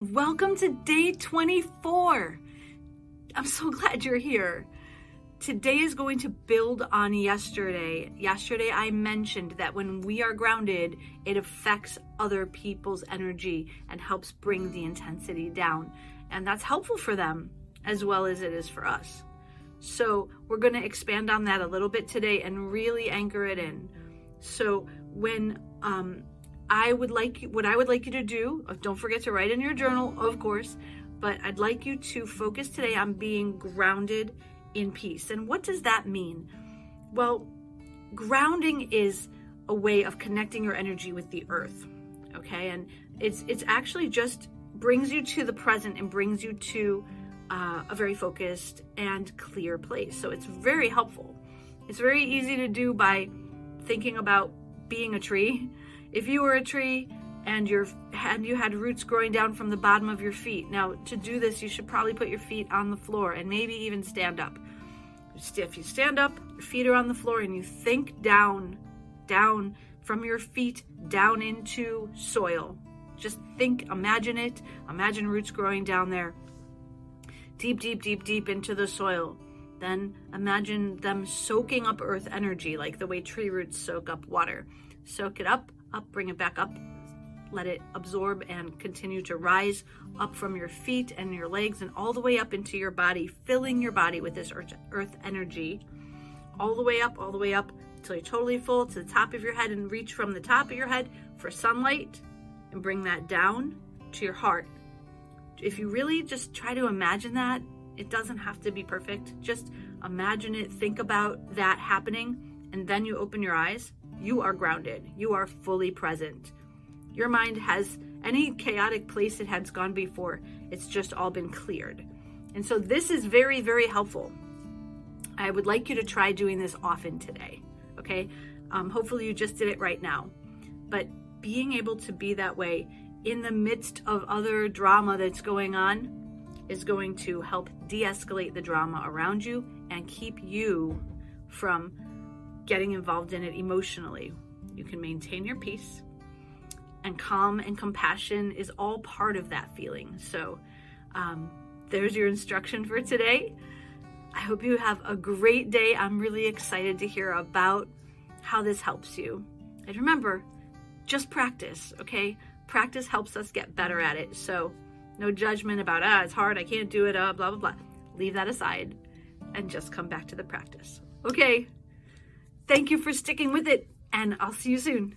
Welcome to day 24. I'm so glad you're here. Today is going to build on yesterday. Yesterday, I mentioned that when we are grounded, it affects other people's energy and helps bring the intensity down. And that's helpful for them as well as it is for us. So, we're going to expand on that a little bit today and really anchor it in. So, when um, I would like what I would like you to do. Uh, don't forget to write in your journal, of course, but I'd like you to focus today on being grounded in peace. And what does that mean? Well, grounding is a way of connecting your energy with the earth. Okay? And it's it's actually just brings you to the present and brings you to uh, a very focused and clear place. So it's very helpful. It's very easy to do by thinking about being a tree if you were a tree and you had roots growing down from the bottom of your feet. Now, to do this, you should probably put your feet on the floor and maybe even stand up. If you stand up, your feet are on the floor and you think down, down from your feet down into soil. Just think, imagine it. Imagine roots growing down there. Deep, deep, deep, deep into the soil. Then imagine them soaking up earth energy like the way tree roots soak up water. Soak it up up, bring it back up. Let it absorb and continue to rise up from your feet and your legs and all the way up into your body, filling your body with this earth, earth energy. All the way up, all the way up until you're totally full to the top of your head and reach from the top of your head for sunlight and bring that down to your heart. If you really just try to imagine that, it doesn't have to be perfect. Just imagine it, think about that happening, and then you open your eyes you are grounded. You are fully present. Your mind has any chaotic place it has gone before, it's just all been cleared. And so this is very, very helpful. I would like you to try doing this often today. Okay. Um, hopefully, you just did it right now. But being able to be that way in the midst of other drama that's going on is going to help de escalate the drama around you and keep you from getting involved in it emotionally. You can maintain your peace, and calm and compassion is all part of that feeling. So, um, there's your instruction for today. I hope you have a great day. I'm really excited to hear about how this helps you. And remember, just practice, okay? Practice helps us get better at it. So, no judgment about, ah, it's hard, I can't do it, uh, blah, blah, blah. Leave that aside and just come back to the practice. Okay, Thank you for sticking with it, and I'll see you soon.